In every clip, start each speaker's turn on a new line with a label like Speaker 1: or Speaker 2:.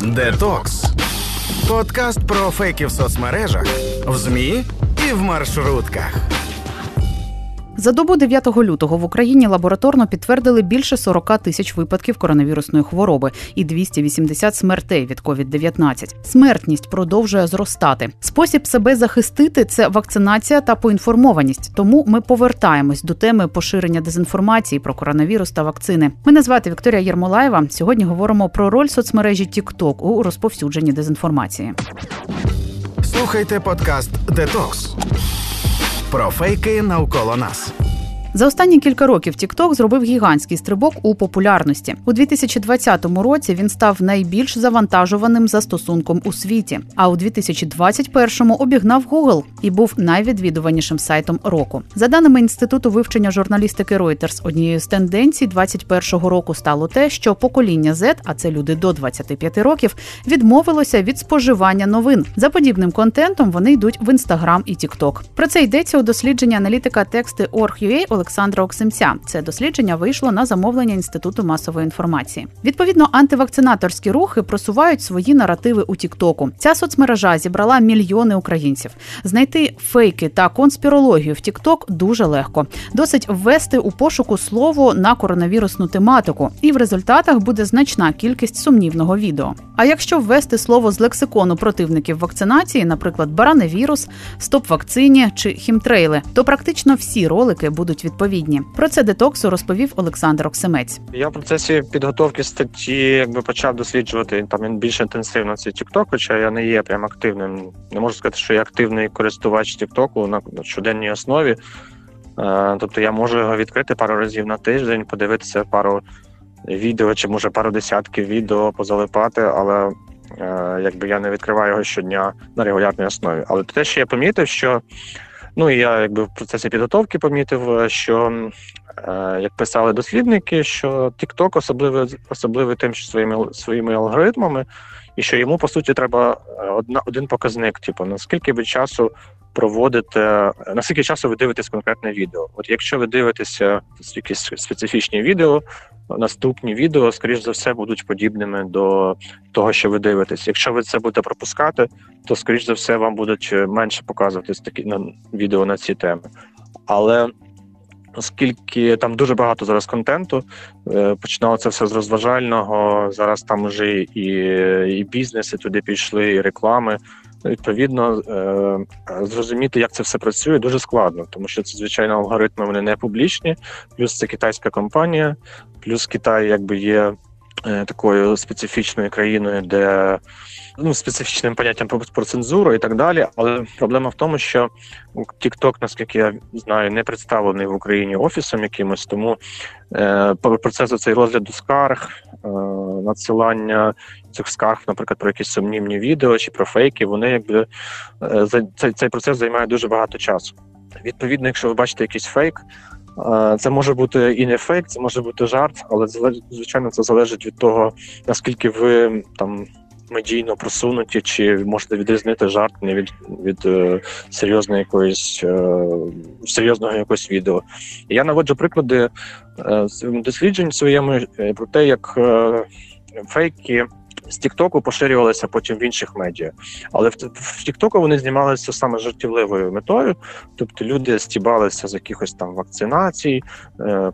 Speaker 1: Детокс. Подкаст про фейки в соцмережах, в ЗМІ і в маршрутках.
Speaker 2: За добу 9 лютого в Україні лабораторно підтвердили більше 40 тисяч випадків коронавірусної хвороби і 280 смертей від COVID-19. Смертність продовжує зростати. Спосіб себе захистити це вакцинація та поінформованість. Тому ми повертаємось до теми поширення дезінформації про коронавірус та вакцини. Мене звати Вікторія Єрмолаєва. Сьогодні говоримо про роль соцмережі TikTok у розповсюдженні дезінформації.
Speaker 1: Слухайте подкаст Детокс про фейки навколо нас.
Speaker 2: За останні кілька років TikTok зробив гігантський стрибок у популярності. У 2020 році він став найбільш завантажуваним застосунком у світі. А у 2021-му обігнав Google і був найвідвідуванішим сайтом року. За даними інституту вивчення журналістики Reuters, однією з тенденцій 2021 року стало те, що покоління Z, а це люди до 25 років, відмовилося від споживання новин. За подібним контентом вони йдуть в Instagram і TikTok. Про це йдеться у дослідженні аналітика тексти Org.ua Олександра Оксимця. Це дослідження вийшло на замовлення інституту масової інформації. Відповідно, антивакцинаторські рухи просувають свої наративи у Тіктоку. Ця соцмережа зібрала мільйони українців. Знайти фейки та конспірологію в Тікток дуже легко. Досить ввести у пошуку слово на коронавірусну тематику, і в результатах буде значна кількість сумнівного відео. А якщо ввести слово з лексикону противників вакцинації, наприклад, бараневірус, стоп вакцині чи хімтрейли, то практично всі ролики будуть відповідні. Про це детоксу розповів Олександр Оксимець.
Speaker 3: Я в процесі підготовки статті якби почав досліджувати там більш інтенсивно цей TikTok, хоча я не є прям активним. Не можу сказати, що я активний користувач TikTok на щоденній основі. Е, тобто я можу його відкрити пару разів на тиждень, подивитися пару відео чи може пару десятків відео позалипати, але е, якби я не відкриваю його щодня на регулярній основі. Але те, що я помітив, що Ну і я якби в процесі підготовки помітив, що е, як писали дослідники, що TikTok особливий особливий тим, що своїми своїми алгоритмами, і що йому по суті треба е, одна один показник, типу наскільки ви часу проводите, наскільки часу ви дивитесь конкретне відео. От якщо ви дивитеся якісь специфічні відео, наступні відео, скоріш за все, будуть подібними до того, що ви дивитесь. Якщо ви це будете пропускати, то скоріш за все вам будуть менше показуватись такі на відео на ці теми. Але Оскільки там дуже багато зараз контенту, починалося починало це все з розважального. Зараз там вже і і бізнеси туди пішли, і реклами. Відповідно, е, зрозуміти, як це все працює, дуже складно, тому що це звичайно алгоритми вони не публічні. Плюс це китайська компанія, плюс Китай якби є е, такою специфічною країною, де ну специфічним поняттям про, про цензуру і так далі. Але проблема в тому, що TikTok, наскільки я знаю, не представлений в Україні офісом якимось, тому е, процес цей розгляду скарг, е, надсилання цих скарг, наприклад, про якісь сумнівні відео чи про фейки, вони якби е, цей, цей процес займає дуже багато часу. Відповідно, якщо ви бачите якийсь фейк. Е, це може бути і не фейк, це може бути жарт, але звичайно це залежить від того, наскільки ви там медійно просунуті, чи можете відрізнити жарт не від від е, серйозної якоїсь е, серйозного якогось відео. Я наводжу приклади досліджень своєму про те, як фейки з Тіктоку поширювалися потім в інших медіа. Але в, Тіктоку вони знімалися саме жартівливою метою, тобто люди стібалися з якихось там вакцинацій, е,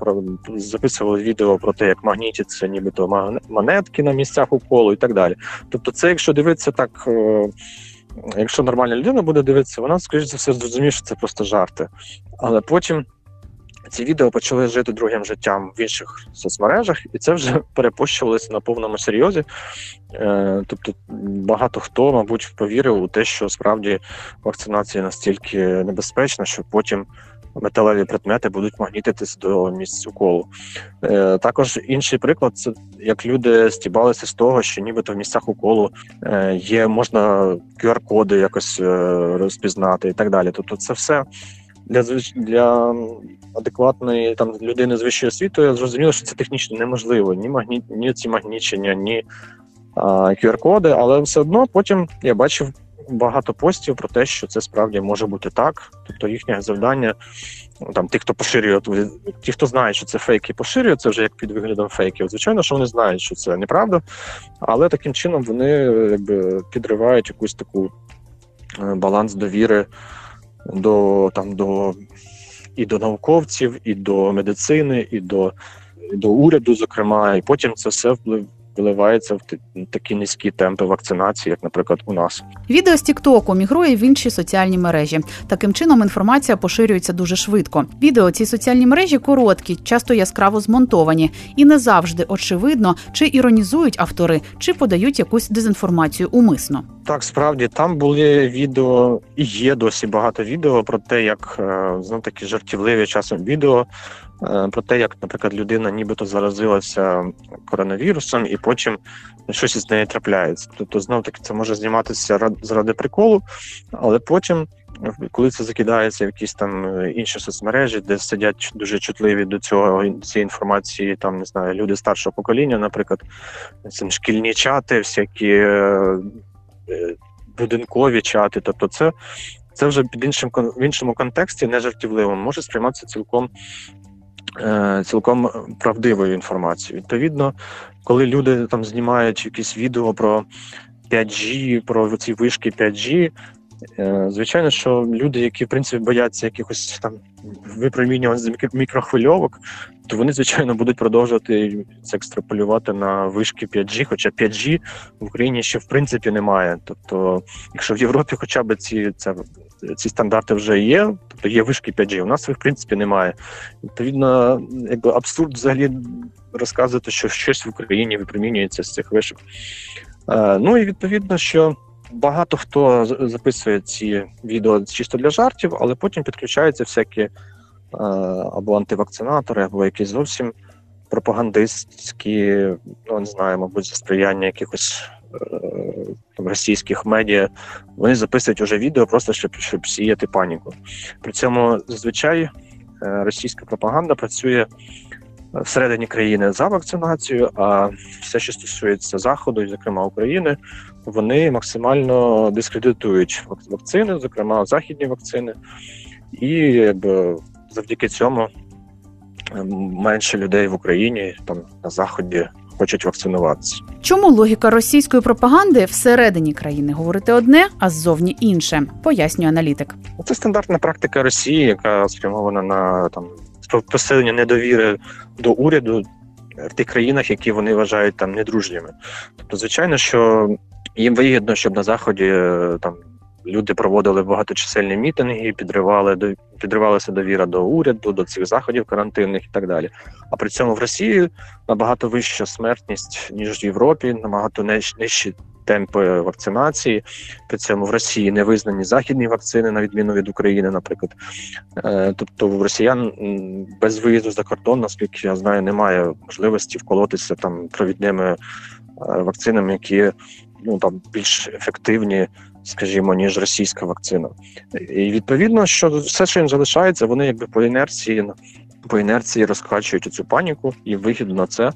Speaker 3: записували відео про те, як магнітяться нібито монетки на місцях уколу і так далі. Тобто, це, якщо дивитися так. Е, Якщо нормальна людина буде дивитися, вона скоріш за все зрозуміє, що це просто жарти. Але потім ці відео почали жити другим життям в інших соцмережах, і це вже перепущувалося на повному серйозі. Е, тобто багато хто, мабуть, повірив у те, що справді вакцинація настільки небезпечна, що потім металеві предмети будуть магнітитись до місць уколу. Е, також інший приклад це як люди стібалися з того, що нібито в місцях уколу е, є, можна QR-коди якось розпізнати і так далі. Тобто, це все для для адекватної там людини з вищою освітою зрозуміло, що це технічно неможливо. Ні магні, ні ці магнічення, ні QR-коди, але все одно потім я бачив багато постів про те, що це справді може бути так. Тобто їхнє завдання, там ті, хто поширює, ті, хто знає, що це фейки, поширює це вже як під виглядом фейків. Звичайно, що вони знають, що це неправда, але таким чином вони якби підривають якусь таку е, баланс довіри до там до і до науковців, і до медицини, і до, і до уряду, зокрема, і потім це все вплив виливається в такі низькі темпи вакцинації, як, наприклад, у нас.
Speaker 2: Відео з Тіктоку мігрує в інші соціальні мережі. Таким чином інформація поширюється дуже швидко. Відео ці соціальні мережі короткі, часто яскраво змонтовані, і не завжди очевидно, чи іронізують автори, чи подають якусь дезінформацію умисно.
Speaker 3: Так, справді там були відео і є досі багато відео про те, як е, знов таки жартівливі часом відео Е, про те, як, наприклад, людина нібито заразилася коронавірусом, і потім щось із нею трапляється. Тобто, знов таки це може зніматися заради приколу, але потім. Коли це закидається в якісь там е, інші соцмережі, де сидять дуже чутливі до цього цієї інформації, там не знаю, люди старшого покоління, наприклад, шкільні чати, всякі будинкові чати, тобто, це це вже під іншим в іншому контексті, не жартівливо, може сприйматися цілком Е, цілком правдивою інформацією. Відповідно, коли люди там знімають якісь відео про 5G, про ці вишки 5G, е, звичайно, що люди, які в принципі бояться якихось там випромінювань з мікрохвильовок, то вони, звичайно, будуть продовжувати це екстраполювати на вишки 5G, хоча 5G в Україні ще в принципі немає. Тобто, якщо в Європі хоча б ці це ці стандарти вже є, тобто є вишки 5G, у нас їх в принципі немає. Відповідно, якби абсурд взагалі розказувати, що щось в Україні випромінюється з цих вишок. Е, ну і відповідно, що багато хто записує ці відео чисто для жартів, але потім підключаються всякі е, або антивакцинатори, або якісь зовсім пропагандистські, ну не знаю, мабуть, за сприяння якихось там, російських медіа, вони записують уже відео просто щоб щоб сіяти паніку. При цьому зазвичай е, російська пропаганда працює всередині країни за вакцинацію, а все, що стосується заходу, і зокрема України, вони максимально дискредитують вакцини, зокрема західні вакцини, і якби завдяки цьому ем, менше людей в Україні там на заході хочуть вакцинуватися.
Speaker 2: Чому логіка російської пропаганди всередині країни говорити одне, а ззовні інше, пояснює аналітик.
Speaker 3: Це стандартна практика Росії, яка спрямована на там посилення недовіри до уряду в тих країнах, які вони вважають там недружніми. Тобто, звичайно, що їм вигідно, щоб на заході е, там люди проводили багаточисельні мітинги, підривали до підривалася довіра до уряду, до цих заходів карантинних і так далі. А при цьому в Росії набагато вища смертність ніж в Європі, набагато нижчі темпи вакцинації. При цьому в Росії не визнані західні вакцини, на відміну від України, наприклад. Е, тобто в росіян без виїзду за кордон, наскільки я знаю, немає можливості вколотися там провідними е, вакцинами, які ну там більш ефективні скажімо, ніж російська вакцина. І відповідно, що все, що їм залишається, вони якби по інерції по інерції розкачують цю паніку і вигідно на це,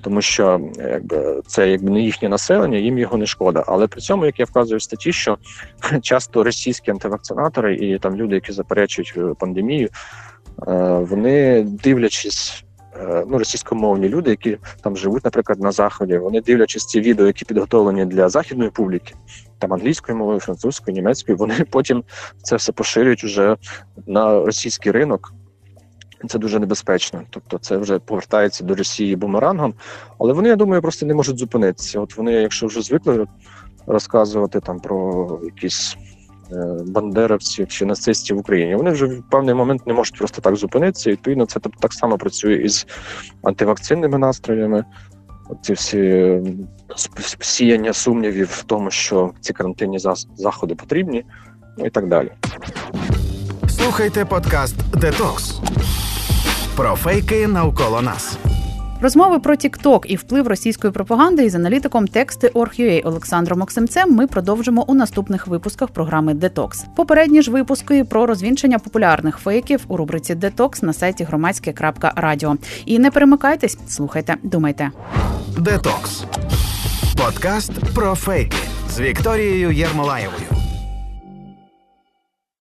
Speaker 3: тому що якби це якби не їхнє населення, їм його не шкода. Але при цьому, як я вказую в статті, що часто російські антивакцинатори і там люди, які заперечують е, пандемію, е, вони дивлячись. Е, ну, російськомовні люди, які там живуть, наприклад, на заході, вони дивлячись ці відео, які підготовлені для західної публіки, там англійською мовою, французькою, німецькою, вони потім це все поширюють уже на російський ринок. Це дуже небезпечно. Тобто, це вже повертається до Росії бумерангом. Але вони, я думаю, просто не можуть зупинитися. От вони, якщо вже звикли розказувати там про якісь е, бандеровців чи нацистів в Україні, вони вже в певний момент не можуть просто так зупинитися. І, відповідно, це так само працює із антивакцинними настроями ці всі сіяння сумнівів в тому, що ці карантинні заходи потрібні, ну і так далі.
Speaker 1: Слухайте подкаст Детокс про фейки навколо нас.
Speaker 2: Розмови про TikTok і вплив російської пропаганди із аналітиком тексти Орг.ua Олександром Оксимцем ми продовжимо у наступних випусках програми Детокс. Попередні ж випуски про розвінчення популярних фейків у рубриці Детокс на сайті громадське.радіо. І не перемикайтесь, слухайте, думайте.
Speaker 1: Детокс подкаст про фейки з Вікторією Єрмолаєвою.